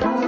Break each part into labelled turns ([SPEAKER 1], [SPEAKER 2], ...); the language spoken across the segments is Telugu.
[SPEAKER 1] Bye.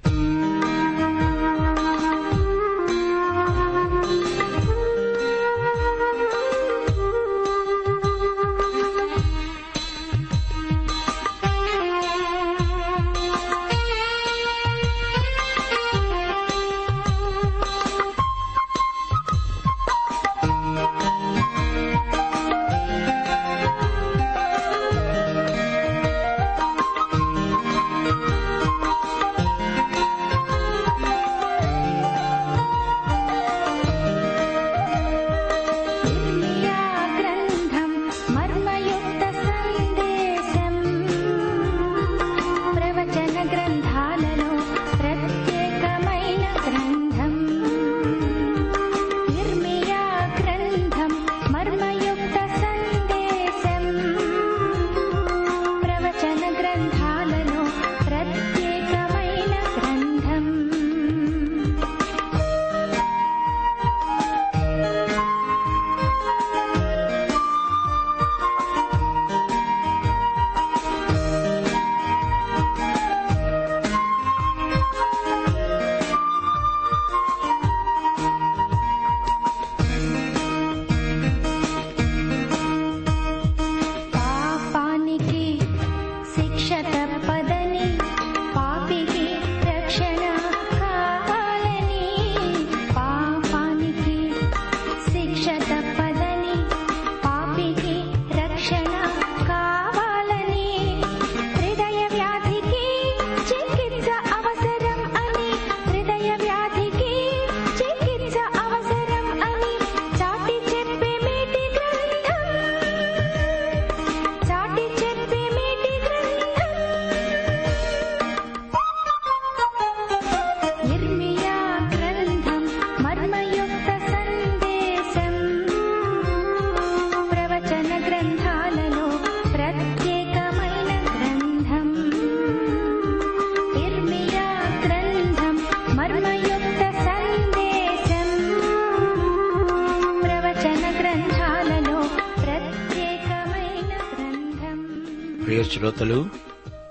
[SPEAKER 2] శ్రోతలు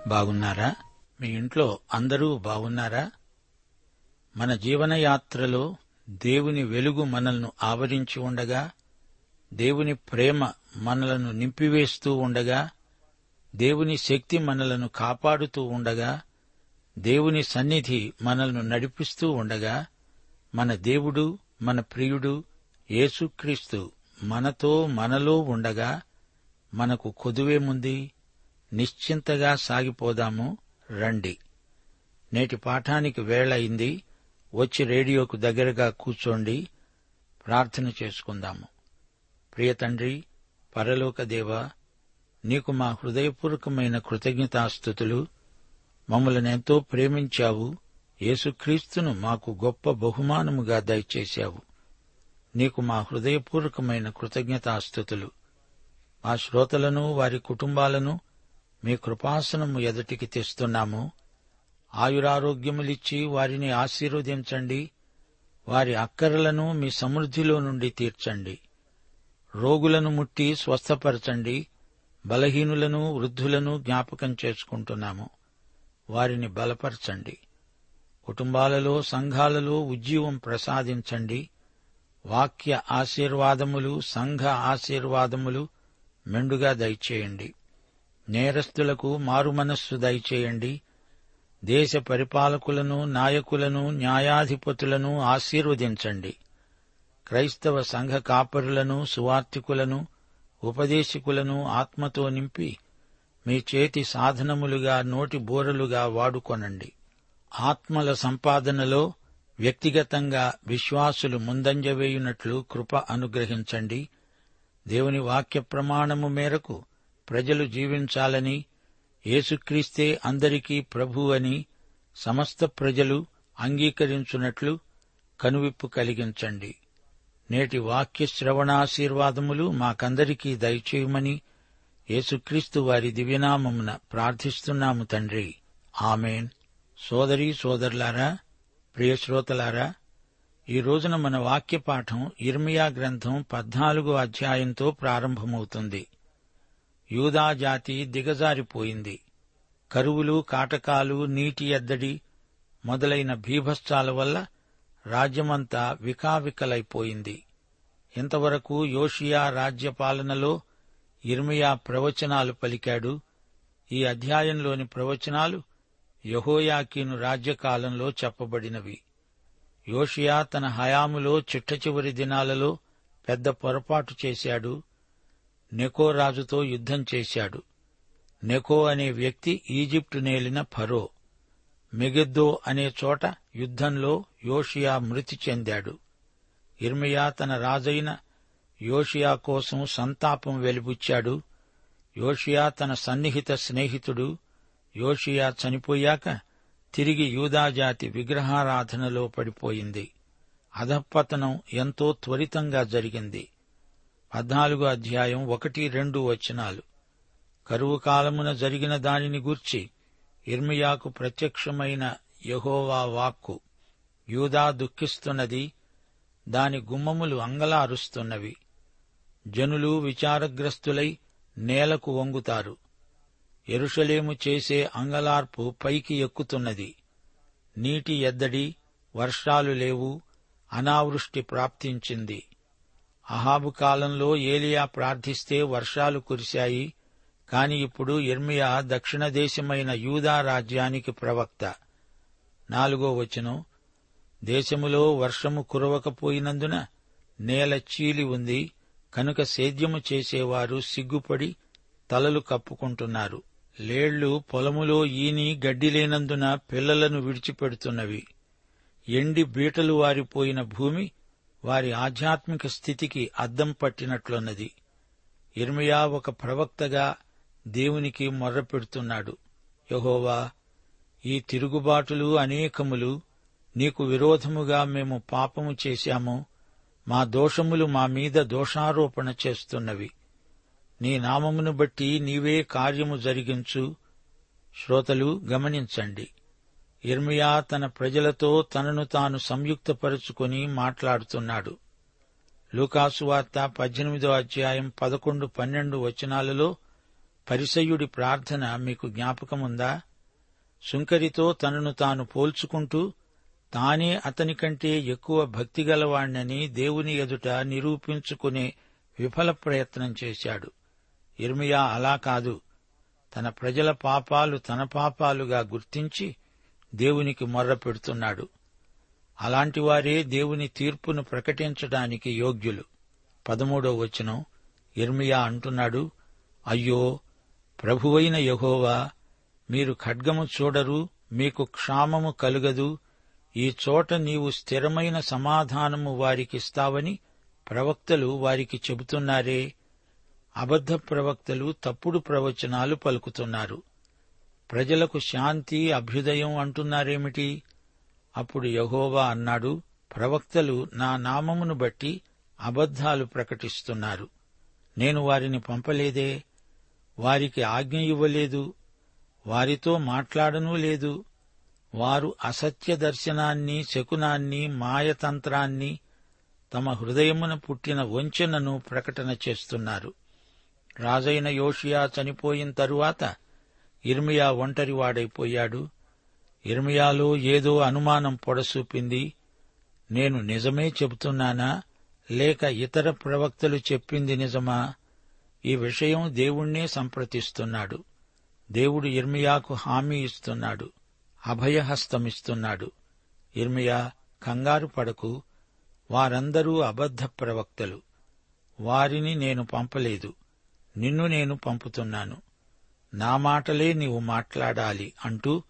[SPEAKER 2] బాగున్నారా? మీ ఇంట్లో అందరూ బాగున్నారా? మన జీవనయాత్రలో దేవుని వెలుగు మనల్ని ఆవరించి ఉండగా దేవుని ప్రేమ మనలను నింపివేస్తూ ఉండగా దేవుని శక్తి మనలను కాపాడుతూ ఉండగా దేవుని సన్నిధి మనల్ని నడిపిస్తూ ఉండగా మన దేవుడు మన ప్రియుడు యేసుక్రీస్తు మనతో మనలో ఉండగా మనకు కొదువేముంది నిశ్చింతగా సాగిపోదాము రండి. నేటి పాఠానికి వేళయింది. వచ్చి రేడియోకు దగ్గరగా కూర్చోండి. ప్రార్థన చేసుకుందాము. ప్రియ తండ్రి పరలోక నీకు మా హృదయపూర్వకమైన కృతజ్ఞతాస్థుతులు. మమ్మల్ని ఎంతో ప్రేమించావు. యేసుక్రీస్తును మాకు గొప్ప బహుమానముగా దయచేశావు. నీకు మా హృదయపూర్వకమైన కృతజ్ఞతాస్థుతులు. మా శ్రోతలను వారి కుటుంబాలను మీ కృపాసనము ఎదుటికి తెస్తున్నాము. ఆయురారోగ్యములిచ్చి వారిని ఆశీర్వదించండి. వారి అక్కరలను మీ సమృద్ధిలో నుండి తీర్చండి. రోగులను ముట్టి స్వస్థపరచండి. బలహీనులను వృద్ధులను జ్ఞాపకం చేసుకుంటున్నాము. వారిని బలపరచండి. కుటుంబాలలో సంఘాలలో ఉజ్జీవం ప్రసాదించండి. వాక్య ఆశీర్వాదములు సంఘ ఆశీర్వాదములు మెండుగా దయచేయండి. నేరస్తులకు మారుమనస్సు దయచేయండి. దేశ పరిపాలకులను నాయకులను న్యాయాధిపతులను ఆశీర్వదించండి. క్రైస్తవ సంఘ కాపరులను సువార్థికులను ఉపదేశకులను ఆత్మతో నింపి మీ చేతి సాధనములుగా నోటి బోరలుగా వాడుకొనండి. ఆత్మల సంపాదనలో వ్యక్తిగతంగా విశ్వాసులు ముందంజ వేయునట్లు కృప అనుగ్రహించండి. దేవుని వాక్య ప్రమాణము మేరకు ప్రజలు జీవించాలని యేసుక్రీస్తే అందరికీ ప్రభు అని సమస్త ప్రజలు అంగీకరించున్నట్లు కనువిప్పు కలిగించండి. నేటి వాక్య శ్రవణాశీర్వాదములు మాకందరికీ దయచేయమని యేసుక్రీస్తు వారి దివ్యనామమున ప్రార్థిస్తున్నాము తండ్రి. ఆమెన్. సోదరి సోదరులారా ప్రియశ్రోతలారా ఈ రోజున మన వాక్య పాఠం ఇర్మియా గ్రంథం పద్నాలుగో అధ్యాయంతో ప్రారంభమవుతుంది. యూదా జాతి దిగజారిపోయింది. కరువులు కాటకాలు నీటి ఎద్దడి మొదలైన భీభత్సాల వల్ల రాజ్యమంతా వికావికలైపోయింది. ఇంతవరకు యోషియా రాజ్యపాలనలో ఇర్మియా ప్రవచనాలు పలికాడు. ఈ అధ్యాయంలోని ప్రవచనాలు యహోయాకీను రాజ్యకాలంలో చెప్పబడినవి. యోషియా తన హయాములో చిట్ట చివరి దినాలలో పెద్ద పొరపాటు చేశాడు. నెకో రాజుతో యుద్ధం చేశాడు. నెకో అనే వ్యక్తి ఈజిప్టు నేలిన ఫరో. మెగెద్దో అనే చోట యుద్ధంలో యోషియా మృతి చెందాడు. ఇర్మియా తన రాజైన యోషియా కోసం సంతాపం వెలిబుచ్చాడు. యోషియా తన సన్నిహిత స్నేహితుడు. యోషియా చనిపోయాక తిరిగి యూదాజాతి విగ్రహారాధనలో పడిపోయింది. అధపతనం ఎంతో త్వరితంగా జరిగింది. పద్నాలుగో అధ్యాయం ఒకటి రెండు వచనాలు. కరువు కాలమున జరిగిన దానిని గూర్చి ఇర్మియాకు ప్రత్యక్షమైన యహోవా వాక్కు యూదా దుఃఖిస్తున్నది దాని గుమ్మములు అంగలారుస్తున్నవి. జనులు విచారగ్రస్తులై నేలకు వంగుతారు. ఎరుషలేము చేసే అంగలార్పు పైకి ఎక్కుతున్నది. నీటి ఎద్దడి వర్షాలు లేవు అనావృష్టి ప్రాప్తించింది. అహాబు కాలంలో ఏలియా ప్రార్థిస్తే వర్షాలు కురిశాయి. కాని ఇప్పుడు ఇర్మియా దక్షిణ దేశమైన యూదా రాజ్యానికి ప్రవక్త. నాలుగో వచనం. దేశములో వర్షము కురవకపోయినందున నేల చీలి ఉంది. కనుక సేద్యము చేసేవారు సిగ్గుపడి తలలు కప్పుకుంటున్నారు. లేళ్ళు పొలములో ఈని గడ్డి లేనందున పిల్లలను విడిచిపెడుతున్నవి. ఎండి బీటలు వారిపోయిన భూమి వారి ఆధ్యాత్మిక స్థితికి అద్దం పట్టినట్లున్నది. ఇర్మియా ఒక ప్రవక్తగా దేవునికి మొర్రపెడుతున్నాడు యహోవా ఈ తిరుగుబాటులు అనేకములు నీకు విరోధముగా మేము పాపము చేశాము. మా దోషములు మా మీద దోషారోపణ చేస్తున్నవి. నీ నామమును బట్టి నీవే కార్యము జరిగించు. శ్రోతలు గమనించండి. ఇర్మియా తన ప్రజలతో తనను తాను సంయుక్తపరుచుకుని మాట్లాడుతున్నాడు. లూకాసువార్త పద్దెనిమిదో అధ్యాయం పదకొండు పన్నెండు వచనాలలో పరిసయుడి ప్రార్థన మీకు జ్ఞాపకముందా? సుంకరితో తనను తాను పోల్చుకుంటూ తానే అతని కంటే ఎక్కువ భక్తిగలవాణ్ణని దేవుని ఎదుట నిరూపించుకునే విఫల ప్రయత్నం చేశాడు. ఇర్మియా అలా కాదు. తన ప్రజల పాపాలు తన పాపాలుగా గుర్తించి దేవునికి మొర్ర పెడుతున్నాడు. అలాంటివారే దేవుని తీర్పును ప్రకటించడానికి యోగ్యులు. పదమూడో వచనం ఇర్మియా అంటున్నాడు అయ్యో ప్రభువైన యహోవా మీరు ఖడ్గము చూడరు మీకు క్షామము కలుగదు. ఈ చోట నీవు స్థిరమైన సమాధానము వారికిస్తావని ప్రవక్తలు వారికి చెబుతున్నారే. అబద్ధ ప్రవక్తలు తప్పుడు ప్రవచనాలు పలుకుతున్నారు. ప్రజలకు శాంతి అభ్యుదయం అంటున్నారేమిటి? అప్పుడు యహోవా అన్నాడు ప్రవక్తలు నా నామమును బట్టి అబద్ధాలు ప్రకటిస్తున్నారు. నేను వారిని పంపలేదే? వారికి ఆజ్ఞ ఇవ్వలేదు? వారితో మాట్లాడనూ లేదు? వారు అసత్య దర్శనాన్ని శకునాన్ని మాయతంత్రాన్ని తమ హృదయమున పుట్టిన వంచనను ప్రకటన చేస్తున్నారు. రాజైన యోషియా చనిపోయిన తరువాత ఇర్మియా ఒంటరివాడైపోయాడు ఇర్మియాలో ఏదో అనుమానం పొడసూపింది. నేను నిజమే చెబుతున్నానా? లేక ఇతర ప్రవక్తలు చెప్పింది నిజమా? ఈ విషయం దేవుణ్ణే సంప్రతిస్తున్నాడు దేవుడు ఇర్మియాకు హామీ ఇస్తున్నాడు. అభయహస్తమిస్తున్నాడు. ఇర్మియా కంగారు పడకు. వారందరూ అబద్ధ ప్రవక్తలు. వారిని నేను పంపలేదు. నిన్ను నేను పంపుతున్నాను. నా మాటలే నీవు మాట్లాడాలి అంటూ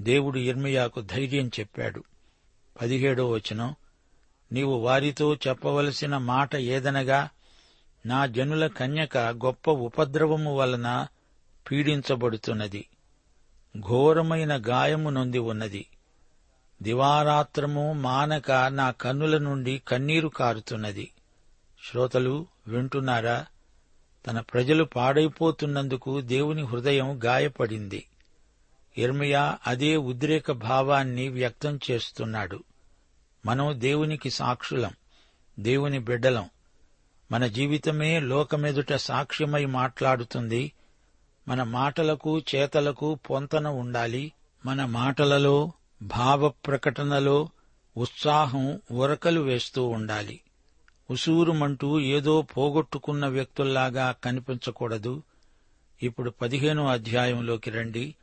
[SPEAKER 2] దేవుడు ఇర్మయాకు ధైర్యం చెప్పాడు. పదిహేడో వచనం. నీవు వారితో చెప్పవలసిన మాట ఏదనగా నా జనుల కన్యక గొప్ప ఉపద్రవము వలన పీడించబడుతున్నది. ఘోరమైన గాయము నొంది ఉన్నది. దివారాత్రము మానక నా కన్నుల నుండి కన్నీరు కారుతున్నది. శ్రోతలు వింటున్నారా? తన ప్రజలు పాడైపోతున్నందుకు దేవుని హృదయం గాయపడింది. ఇర్మియా అదే ఉద్రేక భావాన్ని వ్యక్తం చేస్తున్నాడు. మనం దేవునికి సాక్షులం దేవుని బిడ్డలం. మన జీవితమే లోకమెదుట సాక్ష్యమై మాట్లాడుతుంది. మన మాటలకు చేతలకు పొంతన ఉండాలి. మన మాటలలో భావ ప్రకటనలో ఉత్సాహం ఉరకలు వేస్తూ ఉండాలి. ఉసూరుమంటూ ఏదో పోగొట్టుకున్న వ్యక్తుల్లాగా కనిపించకూడదు. ఇప్పుడు పదిహేనో అధ్యాయంలోకి రండి.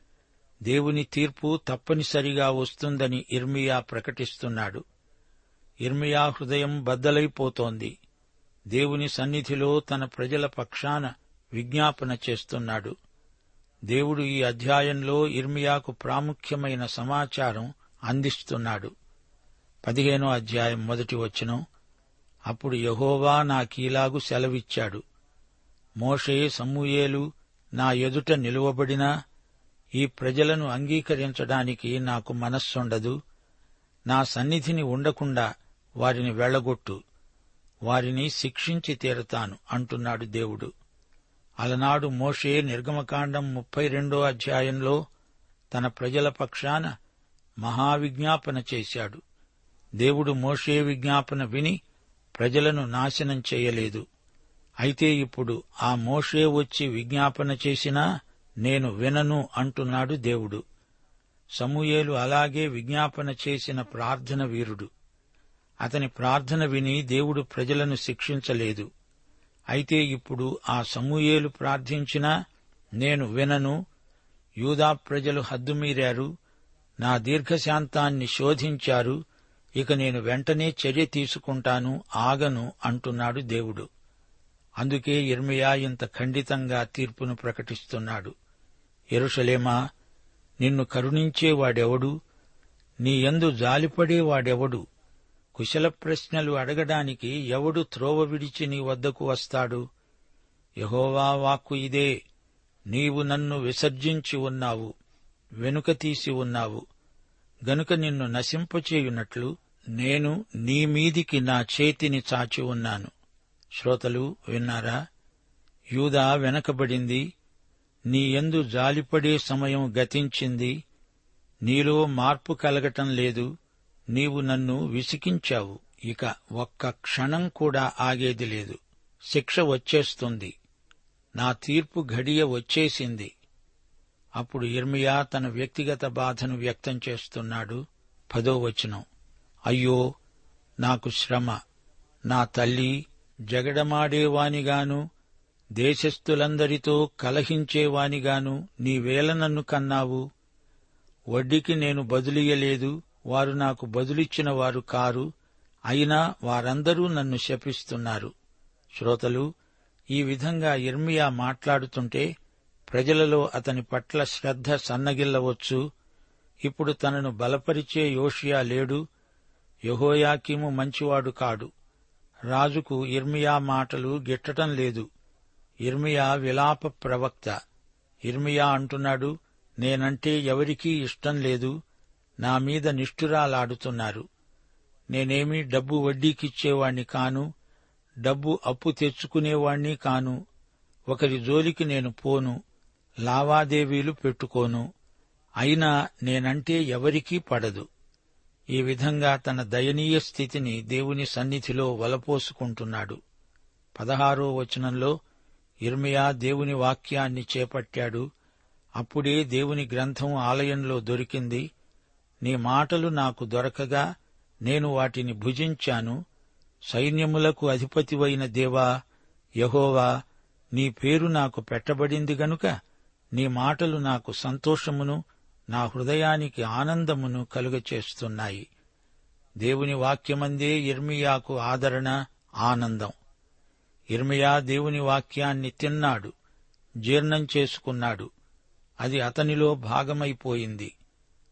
[SPEAKER 2] దేవుని తీర్పు తప్పనిసరిగా వస్తుందని ఇర్మియా ప్రకటిస్తున్నాడు. ఇర్మియా హృదయం బద్దలైపోతోంది. దేవుని సన్నిధిలో తన ప్రజల పక్షాన విజ్ఞాపన చేస్తున్నాడు. దేవుడు ఈ అధ్యాయంలో ఇర్మియాకు ప్రాముఖ్యమైన సమాచారం అందిస్తున్నాడు. పదిహేనో అధ్యాయం మొదటి వచనం. అప్పుడు యహోవా నాకీలాగు సెలవిచ్చాడు. మోషే సమూయేలు నా ఎదుట నిలువబడినా ఈ ప్రజలను అంగీకరించడానికి నాకు మనస్సుండదు. నా సన్నిధిని ఉండకుండా వారిని వెళ్ళగొట్టు వారిని శిక్షించి తీరతాను అంటున్నాడు దేవుడు. అలనాడు మోషే నిర్గమకాండం ముప్పై రెండో అధ్యాయంలో తన ప్రజల పక్షాన మహావిజ్ఞాపన చేశాడు. దేవుడు మోషే విజ్ఞాపన విని ప్రజలను నాశనం చేయలేదు. అయితే ఇప్పుడు ఆ మోషే వచ్చి విజ్ఞాపన చేసినా నేను వినను అంటున్నాడు దేవుడు. సమూయేలు అలాగే విజ్ఞాపన చేసిన ప్రార్థన వీరుడు. అతని ప్రార్థన విని దేవుడు ప్రజలను శిక్షించలేదు. అయితే ఇప్పుడు ఆ సమూయేలు ప్రార్థించినా నేను వినను. యూదా ప్రజలు హద్దుమీరారు నా దీర్ఘశాంతాన్ని శోధించారు. ఇక నేను వెంటనే చర్య తీసుకుంటాను ఆగను అంటున్నాడు దేవుడు. అందుకే ఇర్మియా ఇంత ఖండితంగా తీర్పును ప్రకటిస్తున్నాడు. ఎరుషలేమా నిన్ను కరుణించేవాడెవడు? నీ యందు జాలిపడేవాడెవడు? కుశల ప్రశ్నలు అడగడానికి ఎవడు త్రోవ విడిచి నీ వద్దకు వస్తాడు? యహోవా వాక్కు ఇదే నీవు నన్ను విసర్జించి ఉన్నావు వెనుక తీసి ఉన్నావు గనుక నిన్ను నశింపచేయునట్లు నేను నీ మీదికి నా చేతిని చాచి ఉన్నాను. శ్రోతలు విన్నారా? యూదా వెనకబడింది. నీ ఎందు జాలిపడే సమయం గతించింది. నీలో మార్పు కలగటం లేదు. నీవు నన్ను విసికించావు. ఇక ఒక్క క్షణం కూడా ఆగేది లేదు. శిక్ష వచ్చేస్తుంది. నా తీర్పు ఘడియ వచ్చేసింది. అప్పుడు ఇర్మియా తన వ్యక్తిగత బాధను వ్యక్తం చేస్తున్నాడు. పదో వచనం. అయ్యో నాకు శ్రమ. నా తల్లి జగడమాడేవానిగాను దేశస్థులందరితో కలహించేవానిగాను నీవేళ నన్ను కన్నావు. వడ్డీకి నేను బదులియలేదు వారు నాకు బదులిచ్చిన వారు కారు అయినా వారందరూ నన్ను శపిస్తున్నారు. శ్రోతలు ఈ విధంగా ఇర్మియా మాట్లాడుతుంటే ప్రజలలో అతని పట్ల శ్రద్ధ సన్నగిల్లవచ్చు. ఇప్పుడు తనను బలపరిచే యోషియా లేడు యహోయాకీము మంచివాడు కాడు. రాజుకు ఇర్మియా మాటలు గిట్టటం లేదు. ఇర్మియా విలాప ప్రవక్త. ఇర్మియా అంటున్నాడు నేనంటే ఎవరికీ ఇష్టం లేదు. నా మీద నిష్ఠురాలాడుతున్నారు. నేనేమీ డబ్బు వడ్డీకిచ్చేవాణ్ణి కాను డబ్బు అప్పు తెచ్చుకునేవాణ్ణి కాను ఒకరి జోలికి నేను పోను లావాదేవీలు పెట్టుకోను. అయినా నేనంటే ఎవరికీ పడదు. ఈ విధంగా తన దయనీయ స్థితిని దేవుని సన్నిధిలో వలపోసుకుంటున్నాడు. పదహారో వచనంలో ఇర్మియా దేవుని వాక్యాన్ని చేపట్టాడు. అప్పుడే దేవుని గ్రంథం ఆలయంలో దొరికింది. నీ మాటలు నాకు దొరకగా నేను వాటిని భుజించాను. సైన్యములకు అధిపతివైన దేవా యహోవా నీ పేరు నాకు పెట్టబడింది గనుక నీ మాటలు నాకు సంతోషమును నా హృదయానికి ఆనందమును కలుగచేస్తున్నాయి. దేవుని వాక్యమందే ఇర్మియాకు ఆదరణ ఆనందం. ఇర్మియా దేవుని వాక్యాన్ని తిన్నాడు జీర్ణం చేసుకున్నాడు. అది అతనిలో భాగమైపోయింది.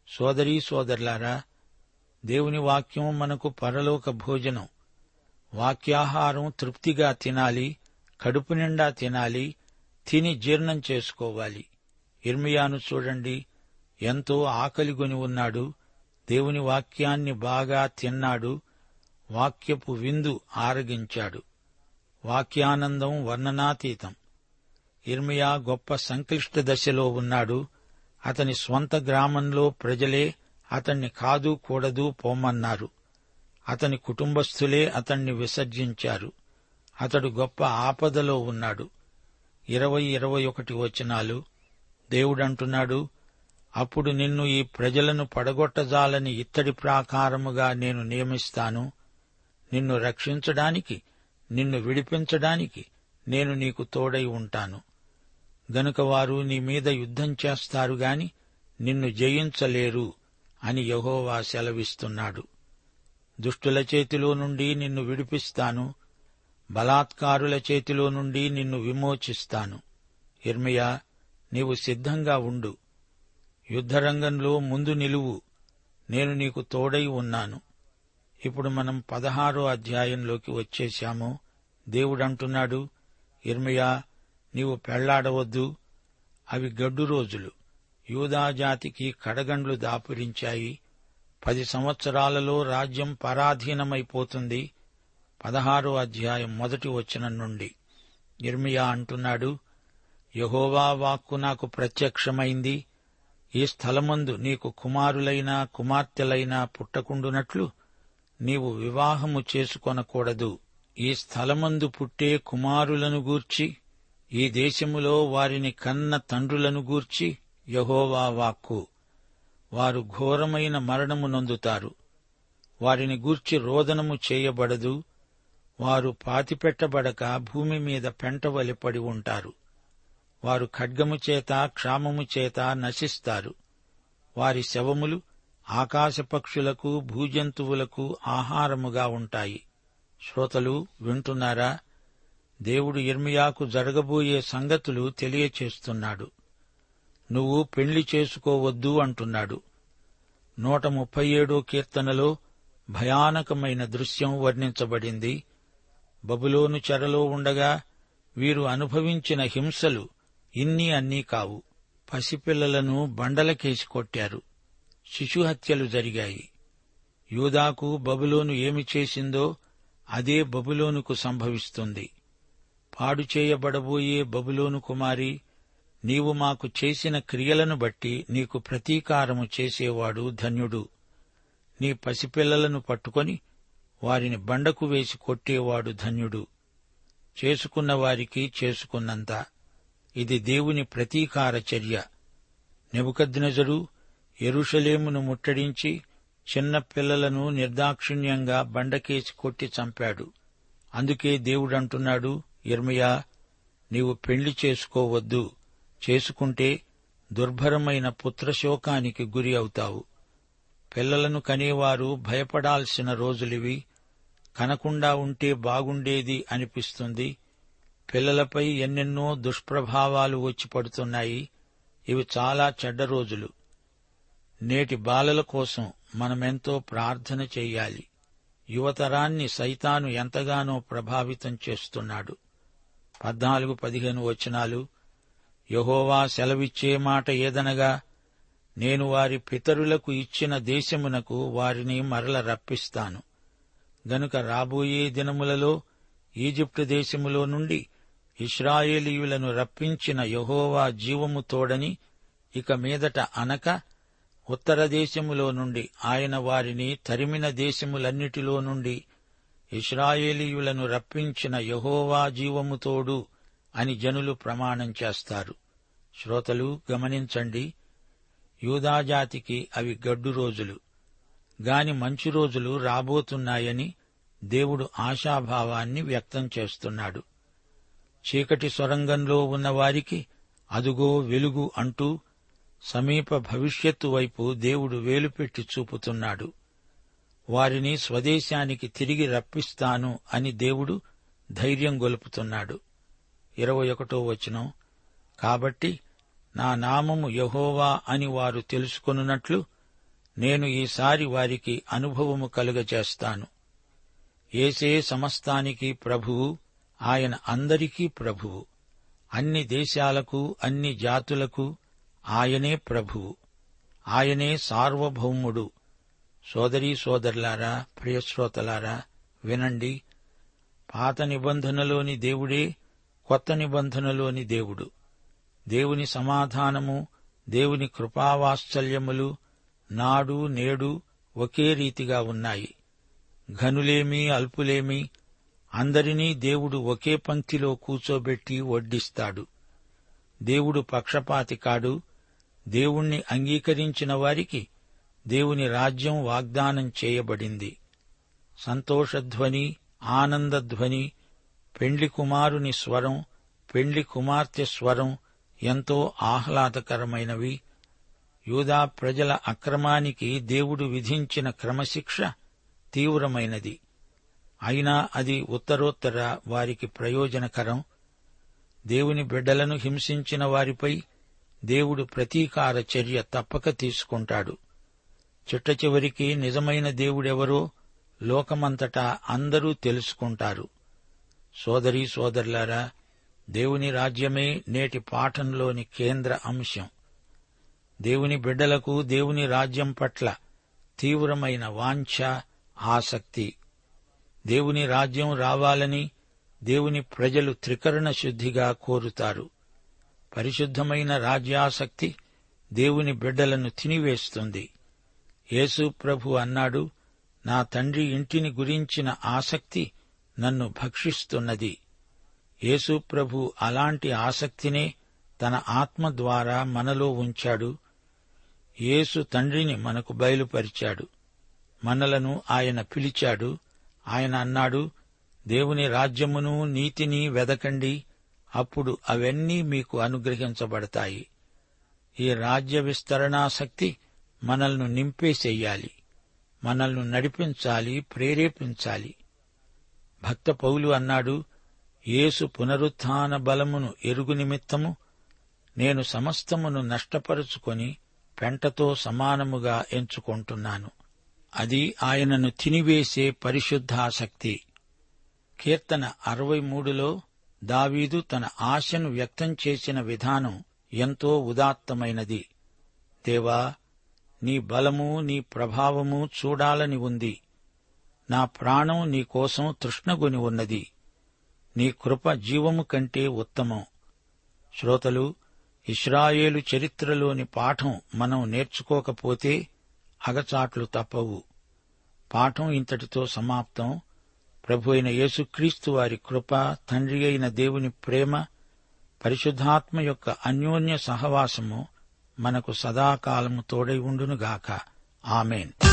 [SPEAKER 2] సోదరీ సోదరులారా దేవుని వాక్యం మనకు పరలోక భోజనం. వాక్యాహారం తృప్తిగా తినాలి కడుపు నిండా తినాలి తిని జీర్ణం చేసుకోవాలి. ఇర్మియాను చూడండి ఎంతో ఆకలిగొని ఉన్నాడు. దేవుని వాక్యాన్ని బాగా తిన్నాడు. వాక్యపు విందు ఆరగించాడు. వాక్యానందం వర్ణనాతీతం. ఇర్మియా గొప్ప సంక్లిష్ట దశలో ఉన్నాడు. అతని స్వంత గ్రామంలో ప్రజలే అతన్ని కాదు కూడదు పోమన్నారు అతని కుటుంబస్థులే అతన్ని విసర్జించారు. అతడు గొప్ప ఆపదలో ఉన్నాడు. ఇరవై ఇరవై ఒకటి వచనాలు దేవుడంటున్నాడు. అప్పుడు నిన్ను ఈ ప్రజలను పడగొట్టజాలని ఇత్తడి ప్రాకారముగా నేను నియమిస్తాను. నిన్ను రక్షించడానికి నిన్ను విడిపించడానికి నేను నీకు తోడై ఉంటాను. గనుక వారు నీ మీద యుద్ధం చేస్తారు గాని నిన్ను జయించలేరు అని యహోవా సెలవిస్తున్నాడు. దుష్టుల చేతిలో నుండి నిన్ను విడిపిస్తాను. బలాత్కారుల చేతిలో నుండి నిన్ను విమోచిస్తాను. ఇర్మియా నీవు సిద్ధంగా ఉండు. యుద్ధరంగంలో ముందు నిలువు. నేను నీకు తోడై ఉన్నాను. ఇప్పుడు మనం పదహారో అధ్యాయంలోకి వచ్చేశాము. దేవుడంటున్నాడు ఇర్మియా నీవు పెళ్ళాడవద్దు. అవి గడ్డు రోజులు. యూదాజాతికి కడగండ్లు దాపురించాయి. పది సంవత్సరాలలో రాజ్యం పరాధీనమైపోతుంది. పదహారో అధ్యాయం మొదటి వచనం నుండి. ఇర్మియా అంటున్నాడు యహోవా వాక్కు నాకు ప్రత్యక్షమైంది. ఈ స్థలమందు నీకు కుమారులైనా కుమార్తెలైనా పుట్టకుండునట్లు నీవు వివాహము చేసుకొనకూడదు. ఈ స్థలమందు పుట్టే కుమారులను గూర్చి ఈ దేశములో వారిని కన్న తండ్రులను గూర్చి యహోవా వాక్కు. వారు ఘోరమైన మరణము నొందుతారు. వారిని గూర్చి రోదనము చేయబడదు. వారు పాతిపెట్టబడక భూమి మీద పెంటవలిపడి ఉంటారు. వారు ఖడ్గము చేత క్షామము చేత నశిస్తారు. వారి శవములు ఆకాశపక్షులకు భూజంతువులకు ఆహారముగా ఉంటాయి. శ్రోతలు వింటున్నారా? దేవుడు ఇర్మియాకు జరగబోయే సంగతులు తెలియచేస్తున్నాడు. నువ్వు పెళ్ళి చేసుకోవద్దు అంటున్నాడు. నూట ముప్పై ఏడో కీర్తనలో భయానకమైన దృశ్యం వర్ణించబడింది. బబులోను చెరలో ఉండగా వీరు అనుభవించిన హింసలు ఇన్ని అన్నీ కావు. పసిపిల్లలను బండలకేసి కొట్టారు. శిశుహత్యలు జరిగాయి. యూదాకు బబులోను ఏమి చేసిందో అదే బబులోనుకు సంభవిస్తుంది. పాడు చేయబడబోయే బబులోను కుమారి నీవు మాకు చేసిన క్రియలను బట్టి నీకు ప్రతీకారము చేసేవాడు ధన్యుడు. నీ పసిపిల్లలను పట్టుకొని వారిని బండకు వేసి కొట్టేవాడు ధన్యుడు. చేసుకున్న వారికి చేసుకున్నంత. ఇది దేవుని ప్రతీకార చర్య. నెబుకద్నజరు ఎరుషలేమును ముట్టడించి చిన్న పిల్లలను నిర్దాక్షిణ్యంగా బండకేసి కొట్టి చంపాడు. అందుకే దేవుడంటున్నాడు ఇర్మయా నీవు పెళ్ళి చేసుకోవద్దు. చేసుకుంటే దుర్భరమైన పుత్రశోకానికి గురి అవుతావు. పిల్లలను కనేవారు భయపడాల్సిన రోజులివి. కనకుండా ఉంటే బాగుండేది అనిపిస్తుంది. పిల్లలపై ఎన్నెన్నో దుష్ప్రభావాలు వచ్చి పడుతున్నాయి. ఇవి చాలా చెడ్డ రోజులు. నేటి బాలల కోసం మనమెంతో ప్రార్థన చెయ్యాలి యువతరాన్ని సైతాను ఎంతగానో ప్రభావితం చేస్తున్నాడు. పద్నాలుగు పదిహేను వచనాలు. యహోవా సెలవిచ్చే మాట ఏదనగా నేను వారి పితరులకు ఇచ్చిన దేశమునకు వారిని మరల రప్పిస్తాను. గనుక రాబోయే దినములలో ఈజిప్టు దేశములో నుండి ఇస్రాయేలీయులను రప్పించిన యహోవా జీవము తోడని ఇక మీదట అనక ఉత్తర దేశములో నుండి ఆయన వారిని తరిమిన దేశములన్నిటిలో నుండి ఇస్రాయేలీయులను రప్పించిన యహోవా జీవము తోడు అని జనులు ప్రమాణం చేస్తారు. శ్రోతలు గమనించండి యూదాజాతికి అవి గడ్డు రోజులు. గాని మంచి రోజులు రాబోతున్నాయని దేవుడు ఆశాభావాన్ని వ్యక్తం చేస్తున్నాడు. చీకటి సొరంగంలో ఉన్నవారికి అదుగో వెలుగు అంటూ సమీప భవిష్యత్తు వైపు దేవుడు వేలుపెట్టి చూపుతున్నాడు. వారిని స్వదేశానికి తిరిగి రప్పిస్తాను అని దేవుడు ధైర్యం గొలుపుతున్నాడు. ఇరవై ఒకటో వచనం. కాబట్టి నా నామము యహోవా అని వారు తెలుసుకొనున్నట్లు నేను ఈసారి వారికి అనుభవము కలుగజేస్తాను. ఏసే సమస్తానికి ప్రభువు ఆయన అందరికీ ప్రభువు. అన్ని దేశాలకు అన్ని జాతులకు ఆయనే ప్రభువు. ఆయనే సార్వభౌముడు. సోదరీ సోదరులారా ప్రియశ్రోతలారా వినండి. పాత నిబంధనలోని దేవుడే కొత్త నిబంధనలోని దేవుడు. దేవుని సమాధానము దేవుని కృపావాత్సల్యములు నాడు నేడు ఒకే రీతిగా ఉన్నాయి. ఘనులేమి అల్పులేమి అందరినీ దేవుడు ఒకే పంక్తిలో కూచోబెట్టి వడ్డిస్తాడు. దేవుడు పక్షపాతి కాడు. దేవుణ్ణి అంగీకరించిన వారికి దేవుని రాజ్యం వాగ్దానం చేయబడింది. సంతోషధ్వని ఆనందధ్వని పెండ్లి కుమారుని స్వరం పెండ్లి కుమార్తె స్వరం ఎంతో ఆహ్లాదకరమైనవి. యూదా ప్రజల అక్రమానికి దేవుడు విధించిన క్రమశిక్ష తీవ్రమైనది. అయినా అది ఉత్తరోత్తర వారికి ప్రయోజనకరం. దేవుని బిడ్డలను హింసించిన వారిపై దేవుడు ప్రతీకార చర్య తప్పక తీసుకుంటాడు. చిట్ట చివరికి నిజమైన దేవుడెవరో లోకమంతటా అందరూ తెలుసుకుంటారు. సోదరీ సోదరులారా దేవుని రాజ్యమే నేటి పాఠంలోని కేంద్ర అంశం. దేవుని బిడ్డలకు దేవుని రాజ్యం పట్ల తీవ్రమైన వాంఛ ఆసక్తి దేవుని రాజ్యం రావాలని దేవుని ప్రజలు త్రికరణ శుద్ధిగా కోరుతారు. పరిశుద్ధమైన రాజ్యాసక్తి దేవుని బిడ్డలను తినివేస్తుంది. యేసు ప్రభు అన్నాడు నా తండ్రి ఇంటిని గురించిన ఆసక్తి నన్ను భక్షిస్తున్నది. యేసు ప్రభు అలాంటి ఆసక్తినే తన ఆత్మ ద్వారా మనలో ఉంచాడు. యేసు తండ్రిని మనకు బయలుపరిచాడు. మనలను ఆయన పిలిచాడు. ఆయన అన్నాడు దేవుని రాజ్యమును నీతిని వెదకండి. అప్పుడు అవన్నీ మీకు అనుగ్రహించబడతాయి. ఈ రాజ్య విస్తరణాశక్తి మనల్ని నింపేసేయాలి. మనల్ని నడిపించాలి ప్రేరేపించాలి. భక్త పౌలు అన్నాడు యేసు పునరుత్థాన బలమును ఎరుగు నిమిత్తము నేను సమస్తమును నష్టపరుచుకొని పెంటతో సమానముగా ఎంచుకుంటున్నాను. అది ఆయనను తినివేసే పరిశుద్ధాసక్తి. కీర్తన అరవై మూడులో దావీదు తన ఆశను వ్యక్తం చేసిన విధానం ఎంతో ఉదాత్తమైనది. దేవా నీ బలము నీ ప్రభావము చూడాలని ఉంది. నా ప్రాణం నీ కోసం ఉన్నది. నీ కృప జీవము కంటే ఉత్తమం. శ్రోతలు ఇస్రాయేలు చరిత్రలోని పాఠం మనం నేర్చుకోకపోతే అగచాట్లు తప్పవు. పాఠం ఇంతటితో సమాప్తం. ప్రభు అయిన యేసుక్రీస్తు వారి కృప తండ్రి అయిన దేవుని ప్రేమ పరిశుద్ధాత్మ యొక్క అన్యోన్య సహవాసము మనకు సదాకాలము తోడై ఉండునుగాక. ఆమెన్.